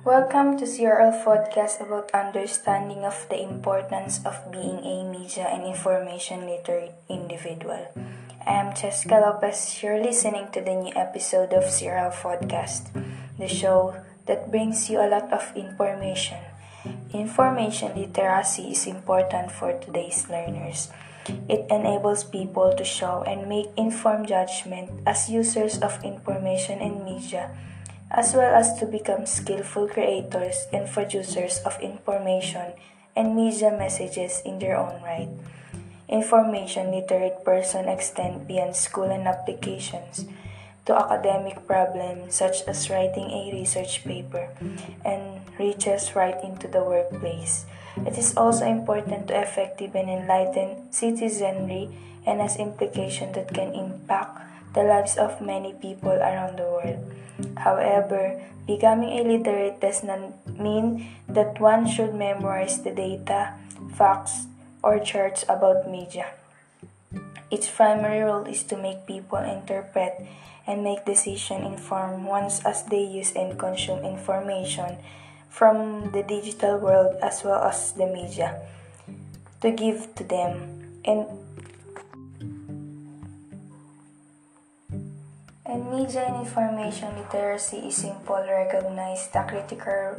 Welcome to CRL podcast about understanding of the importance of being a media and information literate individual. I am Jessica Lopez. You're listening to the new episode of CRL podcast, the show that brings you a lot of information. Information literacy is important for today's learners. It enables people to show and make informed judgment as users of information and media, as well as to become skillful creators and producers of information and media messages in their own right. Information literate person extend beyond school and applications to academic problems such as writing a research paper and reaches right into the workplace. It is also important to effective and enlighten citizenry and has implications that can impact the lives of many people around the world. However, becoming illiterate does not mean that one should memorize the data, facts, or charts about media. Its primary role is to make people interpret and make decision informed ones as they use and consume information from the digital world as well as the media to give to them and and media and information literacy is simple. Recognize the critical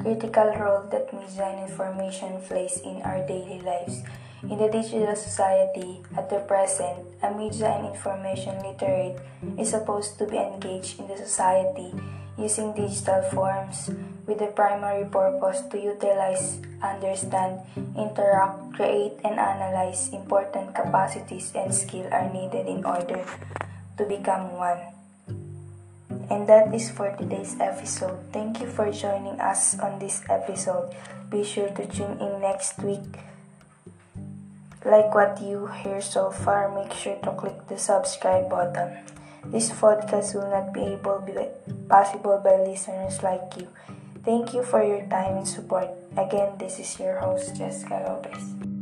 critical role that media and information plays in our daily lives. In the digital society at the present, a media and information literate is supposed to be engaged in the society using digital forms with the primary purpose to utilize, understand, interact, create, and analyze important capacities and skills are needed in order to become one. And that is for today's episode. Thank you for joining us on this episode. Be sure to tune in next week like what you hear so far, make sure to click the subscribe button. This podcast will not be able be possible by listeners like you. Thank you for your time and support. Again, this is your host, Jessica Lopez.